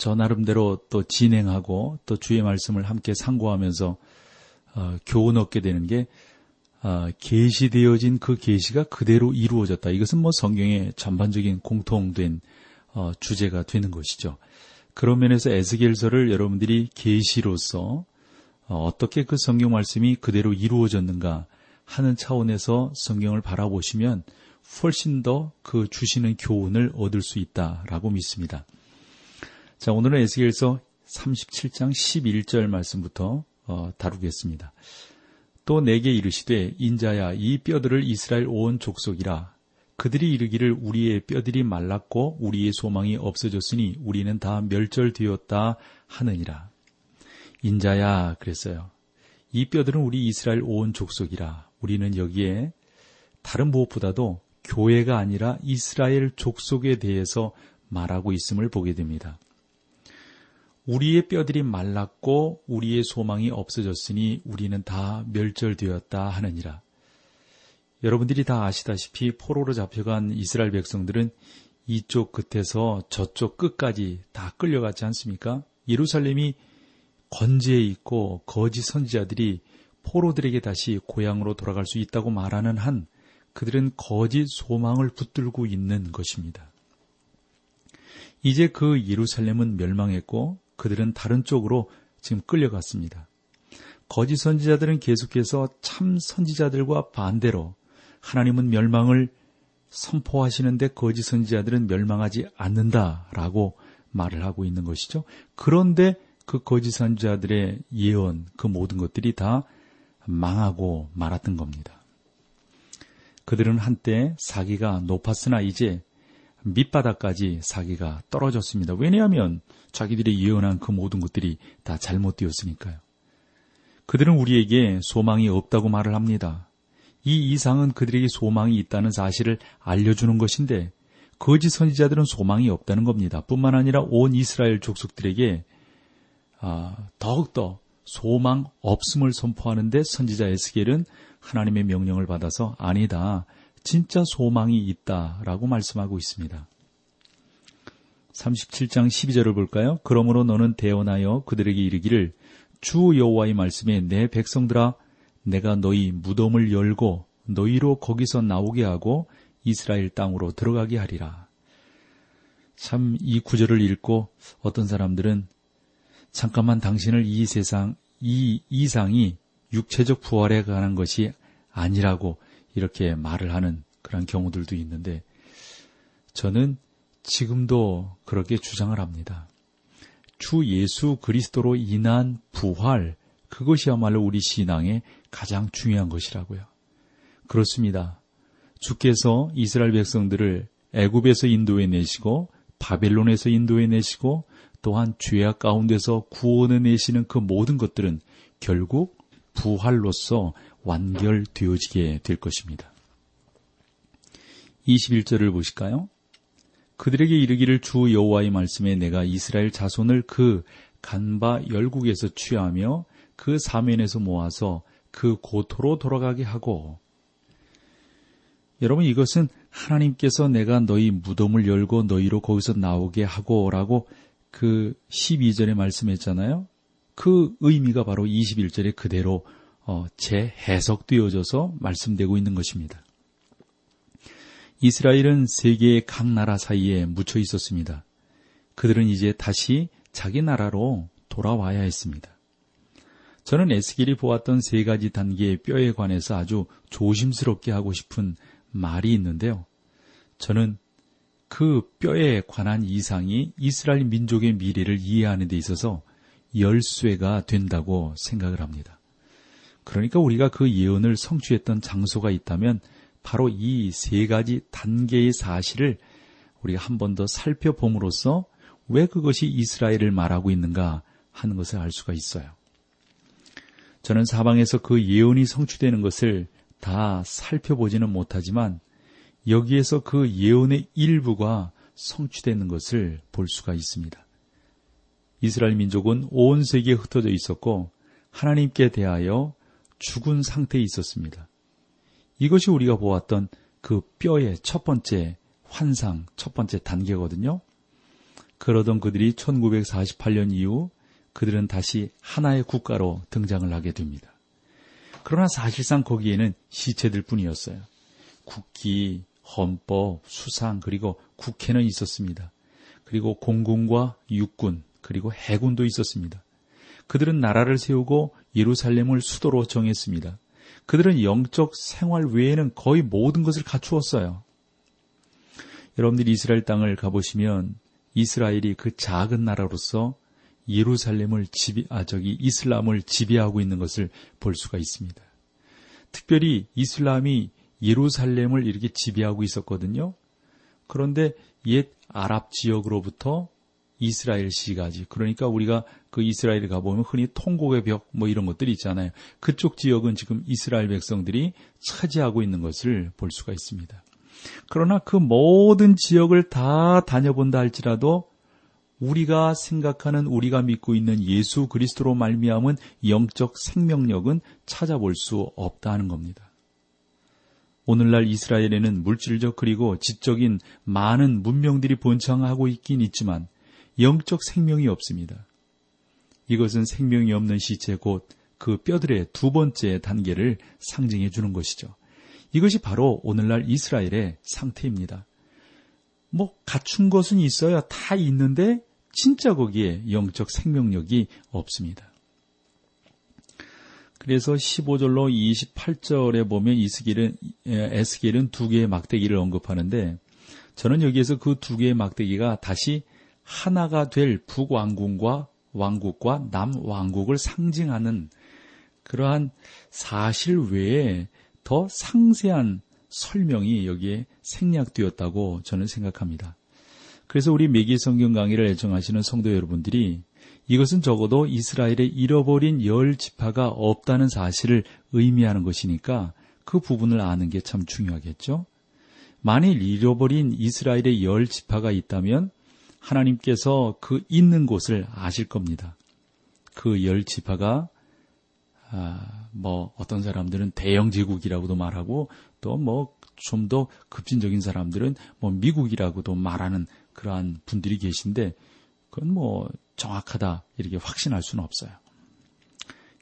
저 나름대로 또 진행하고 또 주의 말씀을 함께 상고하면서 어, 교훈 얻게 되는 게 어, 계시되어진 그 계시가 그대로 이루어졌다. 이것은 뭐 성경의 전반적인 공통된 어, 주제가 되는 것이죠. 그런 면에서 에스겔서를 여러분들이 계시로서 어, 어떻게 그 성경 말씀이 그대로 이루어졌는가 하는 차원에서 성경을 바라보시면 훨씬 더 그 주시는 교훈을 얻을 수 있다라고 믿습니다. 자, 오늘은 에스겔서 37장 11절 말씀부터 어, 다루겠습니다. 또 내게 이르시되 인자야 이 뼈들을 이스라엘 온 족속이라 그들이 이르기를 우리의 뼈들이 말랐고 우리의 소망이 없어졌으니 우리는 다 멸절되었다 하느니라. 인자야 그랬어요. 이 뼈들은 우리 이스라엘 온 족속이라 우리는 여기에 다른 무엇보다도 교회가 아니라 이스라엘 족속에 대해서 말하고 있음을 보게 됩니다. 우리의 뼈들이 말랐고 우리의 소망이 없어졌으니 우리는 다 멸절되었다 하느니라. 여러분들이 다 아시다시피 포로로 잡혀간 이스라엘 백성들은 이쪽 끝에서 저쪽 끝까지 다 끌려갔지 않습니까? 예루살렘이 건재해 있고 거짓 선지자들이 포로들에게 다시 고향으로 돌아갈 수 있다고 말하는 한 그들은 거짓 소망을 붙들고 있는 것입니다. 이제 그 예루살렘은 멸망했고 그들은 다른 쪽으로 지금 끌려갔습니다. 거짓 선지자들은 계속해서 참 선지자들과 반대로 하나님은 멸망을 선포하시는데 거짓 선지자들은 멸망하지 않는다라고 말을 하고 있는 것이죠. 그런데 그 거짓 선지자들의 예언, 그 모든 것들이 다 망하고 말았던 겁니다. 그들은 한때 사기가 높았으나 이제 밑바닥까지 사기가 떨어졌습니다. 왜냐하면 자기들이 예언한 그 모든 것들이 다 잘못되었으니까요. 그들은 우리에게 소망이 없다고 말을 합니다. 이 이상은 그들에게 소망이 있다는 사실을 알려주는 것인데 거짓 선지자들은 소망이 없다는 겁니다. 뿐만 아니라 온 이스라엘 족속들에게 아, 더욱더 소망 없음을 선포하는데 선지자 에스겔은 하나님의 명령을 받아서 아니다. 진짜 소망이 있다라고 말씀하고 있습니다. 37장 12절을 볼까요? 그러므로 너는 대언하여 그들에게 이르기를 주 여호와의 말씀에 내 백성들아 내가 너희 무덤을 열고 너희로 거기서 나오게 하고 이스라엘 땅으로 들어가게 하리라. 참 이 구절을 읽고 어떤 사람들은 잠깐만 당신을 이 세상 이 이상이 육체적 부활에 관한 것이 아니라고 이렇게 말을 하는 그런 경우들도 있는데 저는 지금도 그렇게 주장을 합니다. 주 예수 그리스도로 인한 부활, 그것이야말로 우리 신앙의 가장 중요한 것이라고요. 그렇습니다. 주께서 이스라엘 백성들을 애굽에서 인도해 내시고 바벨론에서 인도해 내시고 또한 죄악 가운데서 구원해 내시는 그 모든 것들은 결국 부활로서 완결되어지게 될 것입니다. 21절을 보실까요? 그들에게 이르기를 주 여호와의 말씀에 내가 이스라엘 자손을 그 간바 열국에서 취하며 그 사면에서 모아서 그 고토로 돌아가게 하고 여러분 이것은 하나님께서 내가 너희 무덤을 열고 너희로 거기서 나오게 하고라고 그 12절에 말씀했잖아요. 그 의미가 바로 21절에 그대로 어, 재해석되어져서 말씀되고 있는 것입니다. 이스라엘은 세계의 각 나라 사이에 묻혀 있었습니다. 그들은 이제 다시 자기 나라로 돌아와야 했습니다. 저는 에스겔이 보았던 세 가지 단계의 뼈에 관해서 아주 조심스럽게 하고 싶은 말이 있는데요. 저는 그 뼈에 관한 이상이 이스라엘 민족의 미래를 이해하는 데 있어서 열쇠가 된다고 생각을 합니다. 그러니까 우리가 그 예언을 성취했던 장소가 있다면 바로 이 세 가지 단계의 사실을 우리가 한 번 더 살펴봄으로써 왜 그것이 이스라엘을 말하고 있는가 하는 것을 알 수가 있어요. 저는 사방에서 그 예언이 성취되는 것을 다 살펴보지는 못하지만 여기에서 그 예언의 일부가 성취되는 것을 볼 수가 있습니다. 이스라엘 민족은 온 세계에 흩어져 있었고 하나님께 대하여 죽은 상태에 있었습니다. 이것이 우리가 보았던 그 뼈의 첫 번째 환상, 첫 번째 단계거든요. 그러던 그들이 1948년 이후 그들은 다시 하나의 국가로 등장을 하게 됩니다. 그러나 사실상 거기에는 시체들 뿐이었어요. 국기, 헌법, 수상, 그리고 국회는 있었습니다. 그리고 공군과 육군, 그리고 해군도 있었습니다. 그들은 나라를 세우고 예루살렘을 수도로 정했습니다. 그들은 영적 생활 외에는 거의 모든 것을 갖추었어요. 여러분들이 이스라엘 땅을 가보시면 이스라엘이 그 작은 나라로서 예루살렘을 지배, 아, 저기, 이슬람을 지배하고 있는 것을 볼 수가 있습니다. 특별히 이슬람이 예루살렘을 이렇게 지배하고 있었거든요. 그런데 옛 아랍 지역으로부터 이스라엘 시가지. 그러니까 우리가 그 이스라엘에 가보면 흔히 통곡의 벽 뭐 이런 것들이 있잖아요. 그쪽 지역은 지금 이스라엘 백성들이 차지하고 있는 것을 볼 수가 있습니다. 그러나 그 모든 지역을 다 다녀본다 할지라도 우리가 생각하는 우리가 믿고 있는 예수 그리스도로 말미암은 영적 생명력은 찾아볼 수 없다는 겁니다. 오늘날 이스라엘에는 물질적 그리고 지적인 많은 문명들이 본창하고 있긴 있지만 영적 생명이 없습니다. 이것은 생명이 없는 시체 곧 그 뼈들의 두 번째 단계를 상징해 주는 것이죠. 이것이 바로 오늘날 이스라엘의 상태입니다. 뭐 갖춘 것은 있어야 다 있는데 진짜 거기에 영적 생명력이 없습니다. 그래서 15절로 28절에 보면 이스겔은 에스겔은 두 개의 막대기를 언급하는데 저는 여기에서 그 두 개의 막대기가 다시 하나가 될 북왕국과 왕국과 남왕국을 상징하는 그러한 사실 외에 더 상세한 설명이 여기에 생략되었다고 저는 생각합니다. 그래서 우리 매기 성경 강의를 애청하시는 성도 여러분들이 이것은 적어도 이스라엘의 잃어버린 열 지파가 없다는 사실을 의미하는 것이니까 그 부분을 아는 게 참 중요하겠죠. 만일 잃어버린 이스라엘의 열 지파가 있다면 하나님께서 그 있는 곳을 아실 겁니다. 그 열 지파가 아, 뭐 어떤 사람들은 대영 제국이라고도 말하고 또 뭐 좀 더 급진적인 사람들은 뭐 미국이라고도 말하는 그러한 분들이 계신데 그건 뭐 정확하다 이렇게 확신할 수는 없어요.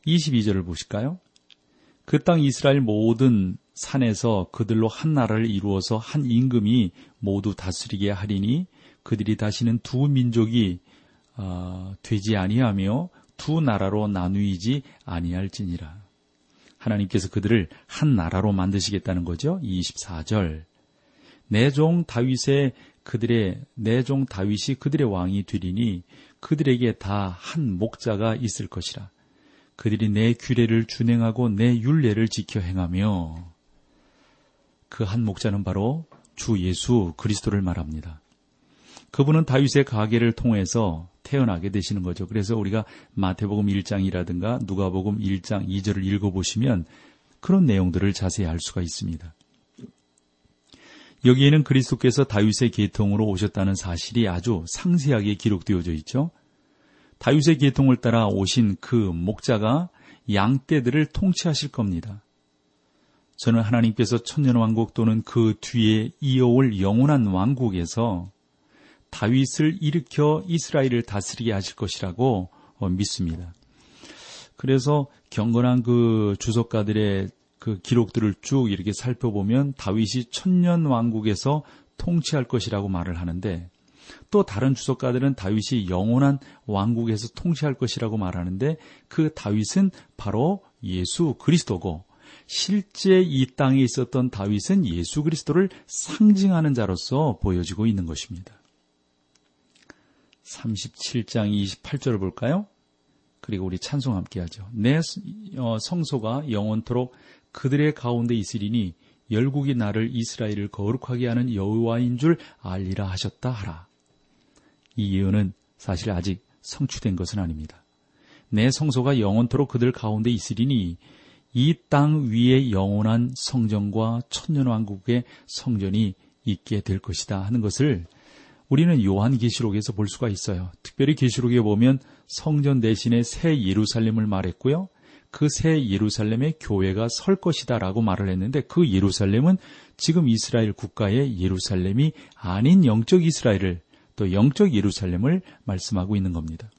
22절을 보실까요? 그 땅 이스라엘 모든 산에서 그들로 한 나라를 이루어서 한 임금이 모두 다스리게 하리니 그들이 다시는 두 민족이 어, 되지 아니하며 두 나라로 나누이지 아니할지니라. 하나님께서 그들을 한 나라로 만드시겠다는 거죠. 24절. 내종 다윗의 그들의 내종 다윗이 그들의 왕이 되리니 그들에게 다 한 목자가 있을 것이라. 그들이 내 규례를 준행하고 내 율례를 지켜 행하며 그 한 목자는 바로 주 예수 그리스도를 말합니다. 그분은 다윗의 가계를 통해서 태어나게 되시는 거죠. 그래서 우리가 마태복음 1장이라든가 누가복음 1장 2절을 읽어보시면 그런 내용들을 자세히 알 수가 있습니다. 여기에는 그리스도께서 다윗의 계통으로 오셨다는 사실이 아주 상세하게 기록되어져 있죠. 다윗의 계통을 따라 오신 그 목자가 양떼들을 통치하실 겁니다. 저는 하나님께서 천년왕국 또는 그 뒤에 이어올 영원한 왕국에서 다윗을 일으켜 이스라엘을 다스리게 하실 것이라고 어, 믿습니다. 그래서 경건한 그 주석가들의 그 기록들을 쭉 이렇게 살펴보면 다윗이 천년 왕국에서 통치할 것이라고 말을 하는데 또 다른 주석가들은 다윗이 영원한 왕국에서 통치할 것이라고 말하는데 그 다윗은 바로 예수 그리스도고 실제 이 땅에 있었던 다윗은 예수 그리스도를 상징하는 자로서 보여지고 있는 것입니다. 37장 28절을 볼까요? 그리고 우리 찬송 함께 하죠. 내 어, 성소가 영원토록 그들의 가운데 있으리니 열국이 나를 이스라엘을 거룩하게 하는 여호와인 줄 알리라 하셨다 하라. 이 예언은 사실 아직 성취된 것은 아닙니다. 내 성소가 영원토록 그들 가운데 있으리니 이 땅 위에 영원한 성전과 천년왕국의 성전이 있게 될 것이다 하는 것을 우리는 요한계시록에서 볼 수가 있어요. 특별히 계시록에 보면 성전 대신에 새 예루살렘을 말했고요. 그 새 예루살렘의 교회가 설 것이다 라고 말을 했는데 그 예루살렘은 지금 이스라엘 국가의 예루살렘이 아닌 영적 이스라엘을 또 영적 예루살렘을 말씀하고 있는 겁니다.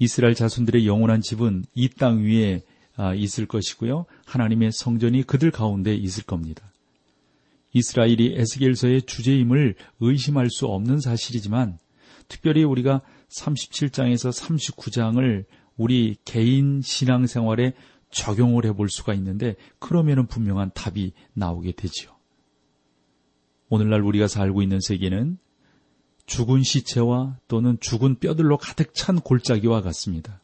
이스라엘 자손들의 영원한 집은 이 땅 위에 아, 있을 것이고요. 하나님의 성전이 그들 가운데 있을 겁니다. 이스라엘이 에스겔서의 주제임을 의심할 수 없는 사실이지만 특별히 우리가 37장에서 39장을 우리 개인 신앙생활에 적용을 해 볼 수가 있는데 그러면은 분명한 답이 나오게 되지요. 오늘날 우리가 살고 있는 세계는 죽은 시체와 또는 죽은 뼈들로 가득 찬 골짜기와 같습니다.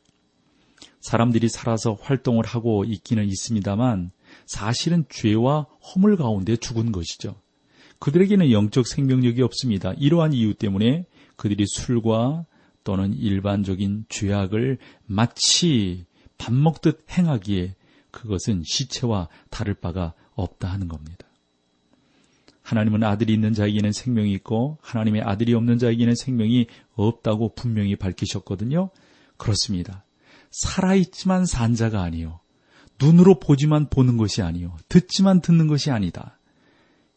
사람들이 살아서 활동을 하고 있기는 있습니다만 사실은 죄와 허물 가운데 죽은 것이죠. 그들에게는 영적 생명력이 없습니다. 이러한 이유 때문에 그들이 술과 또는 일반적인 죄악을 마치 밥 먹듯 행하기에 그것은 시체와 다를 바가 없다 하는 겁니다. 하나님은 아들이 있는 자에게는 생명이 있고 하나님의 아들이 없는 자에게는 생명이 없다고 분명히 밝히셨거든요. 그렇습니다. 살아있지만 산 자가 아니요. 눈으로 보지만 보는 것이 아니요. 듣지만 듣는 것이 아니다.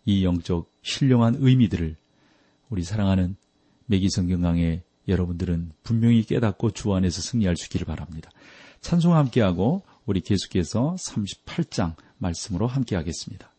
이 영적 신령한 의미들을 우리 사랑하는 매기 성경 강의 여러분들은 분명히 깨닫고 주 안에서 승리할 수 있기를 바랍니다. 찬송 함께하고 우리 계속해서 38장 말씀으로 함께하겠습니다.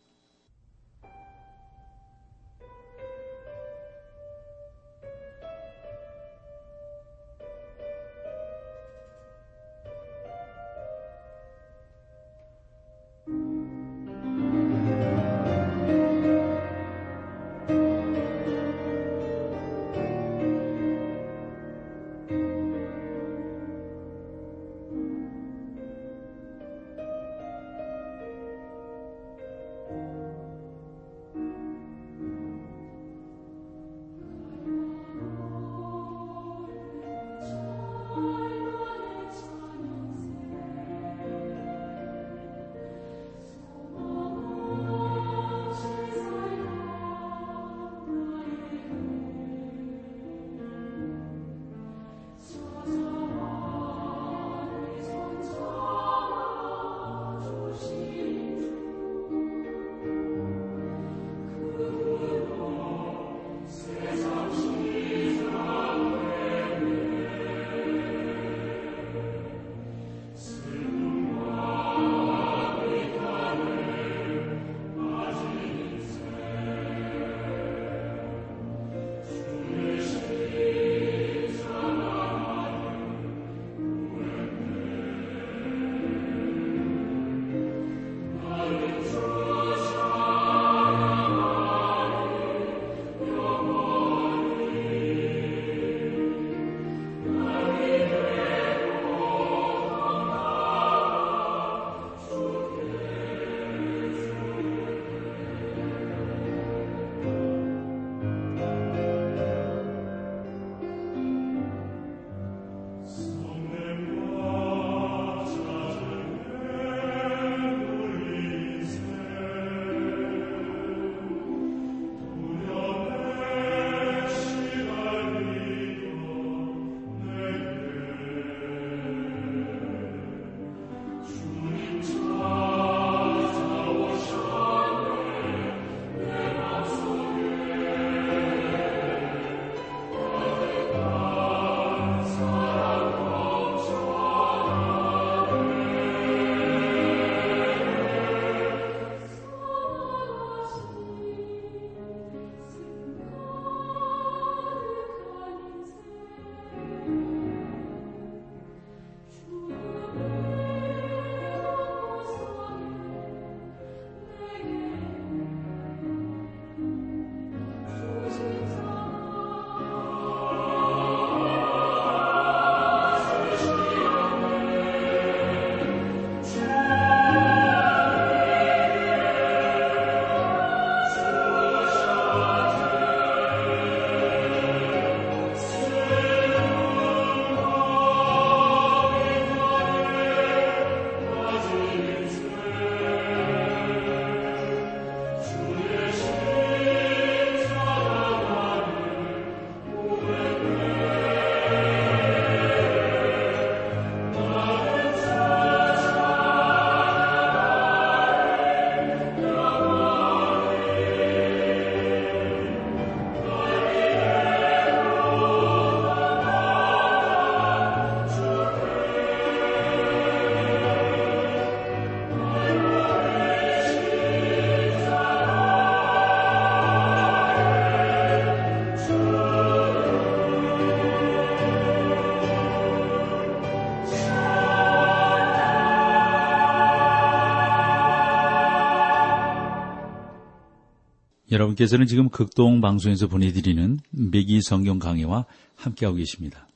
여러분께서는 지금 극동 방송에서 보내드리는 매기 성경 강해와 함께하고 계십니다.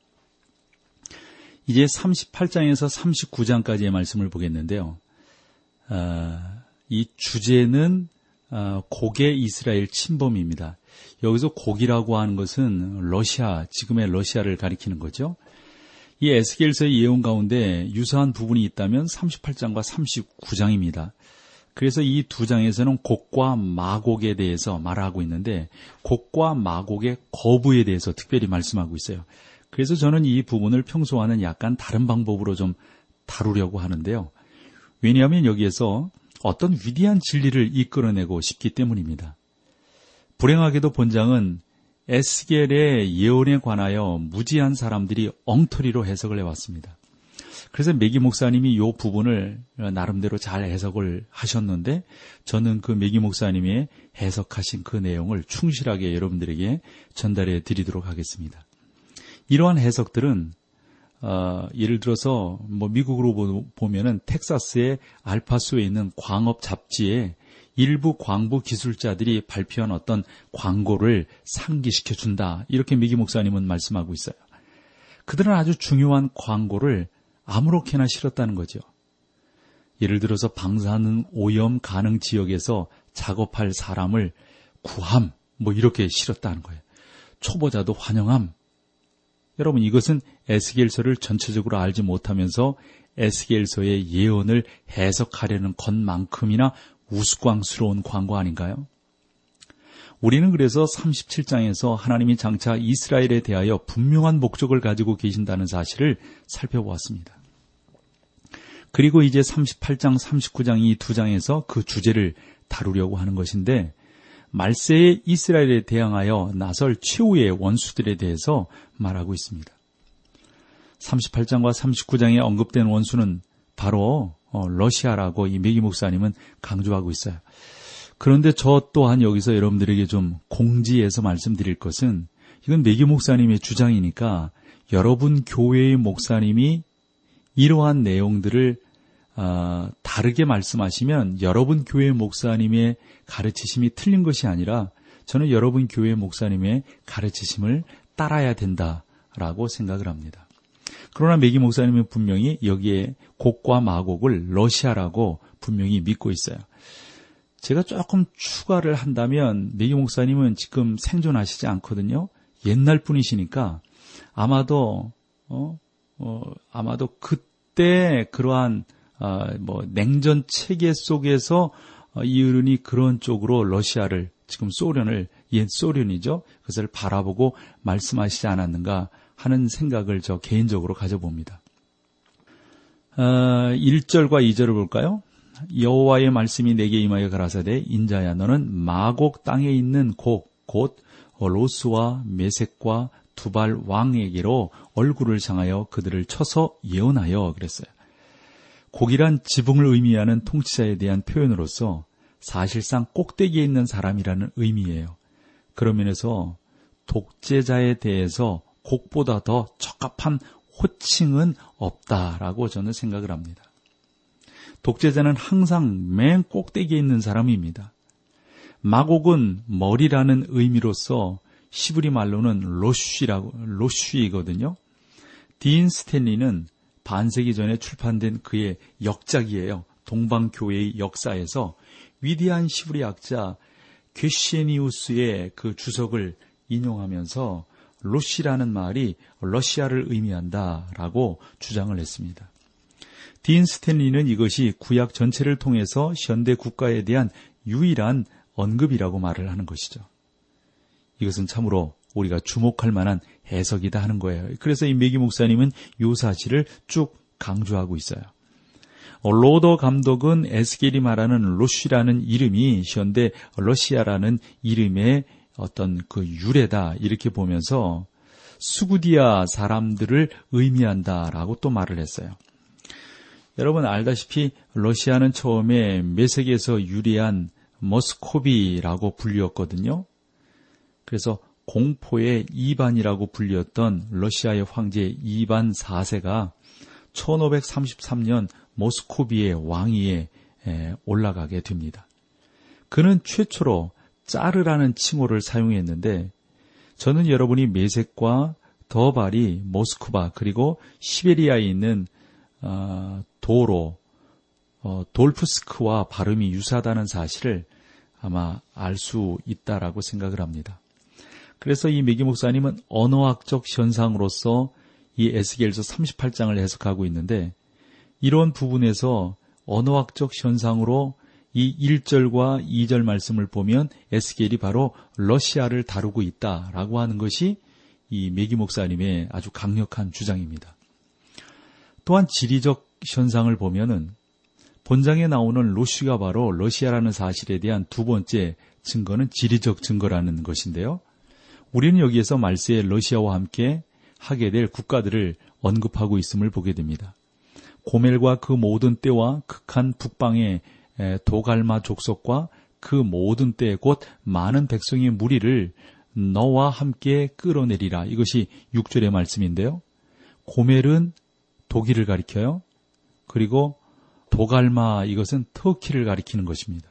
이제 38장에서 39장까지의 말씀을 보겠는데요. 아, 이 주제는 아, 고개 이스라엘 침범입니다. 여기서 고기라고 하는 것은 러시아, 지금의 러시아를 가리키는 거죠. 이 에스겔서의 예언 가운데 유사한 부분이 있다면 38장과 39장입니다. 그래서 이 두 장에서는 곡과 마곡에 대해서 말하고 있는데 곡과 마곡의 거부에 대해서 특별히 말씀하고 있어요. 그래서 저는 이 부분을 평소와는 약간 다른 방법으로 좀 다루려고 하는데요. 왜냐하면 여기에서 어떤 위대한 진리를 이끌어내고 싶기 때문입니다. 불행하게도 본장은 에스겔의 예언에 관하여 무지한 사람들이 엉터리로 해석을 해왔습니다. 그래서 메기 목사님이 이 부분을 나름대로 잘 해석을 하셨는데 저는 그 메기 목사님의 해석하신 그 내용을 충실하게 여러분들에게 전달해 드리도록 하겠습니다. 이러한 해석들은 어, 예를 들어서 뭐 미국으로 보면은 텍사스의 알파소에 있는 광업 잡지에 일부 광부 기술자들이 발표한 어떤 광고를 상기시켜 준다. 이렇게 미기 목사님은 말씀하고 있어요. 그들은 아주 중요한 광고를 아무렇게나 실었다는 거죠. 예를 들어서 방사능 오염 가능 지역에서 작업할 사람을 구함, 뭐 이렇게 실었다는 거예요. 초보자도 환영함. 여러분 이것은 에스겔서를 전체적으로 알지 못하면서 에스겔서의 예언을 해석하려는 것만큼이나 우스꽝스러운 광고 아닌가요? 우리는 그래서 37장에서 하나님이 장차 이스라엘에 대하여 분명한 목적을 가지고 계신다는 사실을 살펴보았습니다. 그리고 이제 38장, 39장 이 두 장에서 그 주제를 다루려고 하는 것인데 말세의 이스라엘에 대항하여 나설 최후의 원수들에 대해서 말하고 있습니다. 38장과 39장에 언급된 원수는 바로 어, 러시아라고 이 메기 목사님은 강조하고 있어요. 그런데 저 또한 여기서 여러분들에게 좀 공지해서 말씀드릴 것은 이건 내기 목사님의 주장이니까 여러분 교회의 목사님이 이러한 내용들을 어, 다르게 말씀하시면 여러분 교회 목사님의 가르치심이 틀린 것이 아니라 저는 여러분 교회 목사님의 가르치심을 따라야 된다라고 생각을 합니다. 그러나 메기 목사님은 분명히 여기에 곡과 마곡을 러시아라고 분명히 믿고 있어요. 제가 조금 추가를 한다면 메기 목사님은 지금 생존하시지 않거든요. 옛날 분이시니까 아마도 어, 어 아마도 그때 그러한 어, 뭐 냉전 체계 속에서 어, 이 어른이 그런 쪽으로 러시아를 지금 소련을 옛 소련이죠. 그것을 바라보고 말씀하시지 않았는가 하는 생각을 저 개인적으로 가져봅니다. 어, 1절과 2절을 볼까요? 여호와의 말씀이 내게 임하여 가라사대 인자야 너는 마곡 땅에 있는 곡 곧 로스와 메색과 두발 왕에게로 얼굴을 향하여 그들을 쳐서 예언하여 그랬어요. 곡이란 지붕을 의미하는 통치자에 대한 표현으로서 사실상 꼭대기에 있는 사람이라는 의미예요. 그런 면에서 독재자에 대해서 곡보다 더 적합한 호칭은 없다라고 저는 생각을 합니다. 독재자는 항상 맨 꼭대기에 있는 사람입니다. 마곡은 머리라는 의미로서 시브리 말로는 로쉬라고 로쉬이거든요. 딘 스탠리는 반세기 전에 출판된 그의 역작이에요. 동방교회의 역사에서 위대한 시브리 학자 괴시니우스의 그 주석을 인용하면서 로시라는 말이 러시아를 의미한다라고 주장을 했습니다. 딘 스탠리는 이것이 구약 전체를 통해서 현대 국가에 대한 유일한 언급이라고 말을 하는 것이죠. 이것은 참으로 우리가 주목할 만한 해석이다 하는 거예요. 그래서 이 메기 목사님은 이 사실을 쭉 강조하고 있어요. 로더 감독은 에스겔이 말하는 로쉬라는 이름이 현대 러시아라는 이름의 어떤 그 유래다 이렇게 보면서 수구디아 사람들을 의미한다라고 또 말을 했어요. 여러분 알다시피 러시아는 처음에 메색에서 유리한 머스코비라고 불렸거든요. 그래서 공포의 이반이라고 불렸던 러시아의 황제 이반 4세가 1533년 모스코비의 왕위에 올라가게 됩니다. 그는 최초로 짜르라는 칭호를 사용했는데 저는 여러분이 메색과 더발이 모스크바 그리고 시베리아에 있는 어, 도로 어, 돌프스크와 발음이 유사하다는 사실을 아마 알 수 있다라고 생각을 합니다. 그래서 이 메기 목사님은 언어학적 현상으로서 이 에스겔서 38장을 해석하고 있는데 이런 부분에서 언어학적 현상으로 이 1절과 2절 말씀을 보면 에스겔이 바로 러시아를 다루고 있다라고 하는 것이 이 메기 목사님의 아주 강력한 주장입니다. 또한 지리적 현상을 보면은 본장에 나오는 로시가 바로 러시아라는 사실에 대한 두 번째 증거는 지리적 증거라는 것인데요. 우리는 여기에서 말세의 러시아와 함께 하게 될 국가들을 언급하고 있음을 보게 됩니다. 고멜과 그 모든 때와 극한 북방의 도갈마 족속과 그 모든 때곧 많은 백성의 무리를 너와 함께 끌어내리라. 이것이 6절의 말씀인데요. 고멜은 독일을 가리켜요. 그리고 도갈마 이것은 터키를 가리키는 것입니다.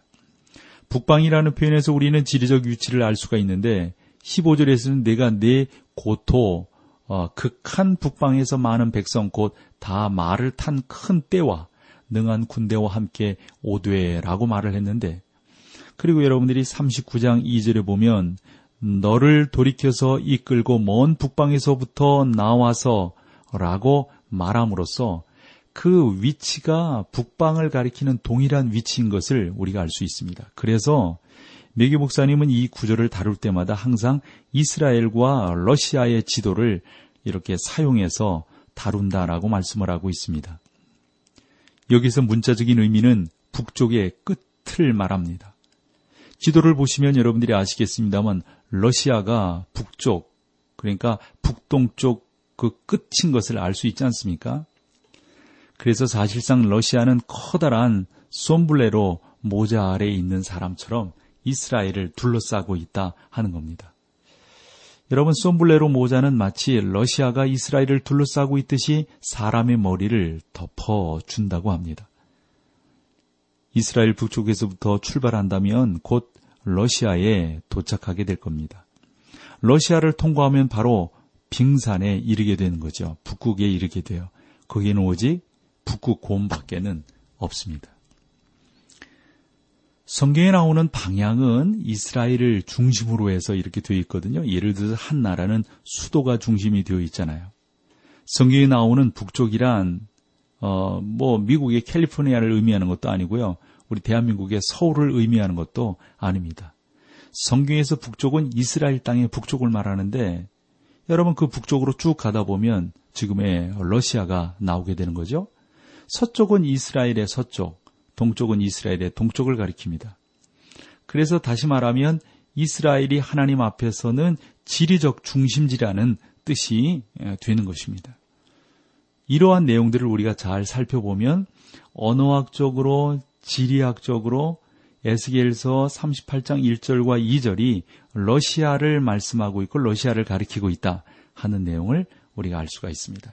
북방이라는 표현에서 우리는 지리적 위치를 알 수가 있는데 15절에서는 내가 내 고토 어, 극한 북방에서 많은 백성 곧 다 말을 탄 큰 때와 능한 군대와 함께 오되라고 말을 했는데 그리고 여러분들이 39장 2절에 보면 너를 돌이켜서 이끌고 먼 북방에서부터 나와서 라고 말함으로써 그 위치가 북방을 가리키는 동일한 위치인 것을 우리가 알 수 있습니다. 그래서 메기 목사님은 이 구절을 다룰 때마다 항상 이스라엘과 러시아의 지도를 이렇게 사용해서 다룬다라고 말씀을 하고 있습니다. 여기서 문자적인 의미는 북쪽의 끝을 말합니다. 지도를 보시면 여러분들이 아시겠습니다만 러시아가 북쪽 그러니까 북동쪽 그 끝인 것을 알 수 있지 않습니까? 그래서 사실상 러시아는 커다란 솜블레로 모자 아래에 있는 사람처럼 이스라엘을 둘러싸고 있다 하는 겁니다. 여러분, 솜블레로 모자는 마치 러시아가 이스라엘을 둘러싸고 있듯이 사람의 머리를 덮어 준다고 합니다. 이스라엘 북쪽에서부터 출발한다면 곧 러시아에 도착하게 될 겁니다. 러시아를 통과하면 바로 빙산에 이르게 되는 거죠. 북극에 이르게 돼요. 거기는 오직 북극 곰밖에는 없습니다. 성경에 나오는 방향은 이스라엘을 중심으로 해서 이렇게 되어 있거든요. 예를 들어서 한 나라는 수도가 중심이 되어 있잖아요. 성경에 나오는 북쪽이란 어, 뭐 미국의 캘리포니아를 의미하는 것도 아니고요. 우리 대한민국의 서울을 의미하는 것도 아닙니다. 성경에서 북쪽은 이스라엘 땅의 북쪽을 말하는데 여러분 그 북쪽으로 쭉 가다 보면 지금의 러시아가 나오게 되는 거죠. 서쪽은 이스라엘의 서쪽, 동쪽은 이스라엘의 동쪽을 가리킵니다. 그래서 다시 말하면 이스라엘이 하나님 앞에서는 지리적 중심지라는 뜻이 되는 것입니다. 이러한 내용들을 우리가 잘 살펴보면 언어학적으로 지리학적으로 에스겔서 38장 1절과 2절이 러시아를 말씀하고 있고 러시아를 가리키고 있다 하는 내용을 우리가 알 수가 있습니다.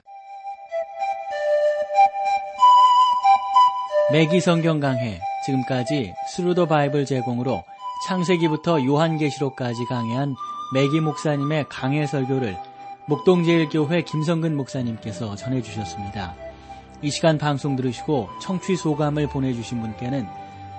매기 성경 강해 지금까지 Thru the Bible 제공으로 창세기부터 요한계시록까지 강해한 매기 목사님의 강해 설교를 목동제일교회 김성근 목사님께서 전해주셨습니다. 이 시간 방송 들으시고 청취 소감을 보내주신 분께는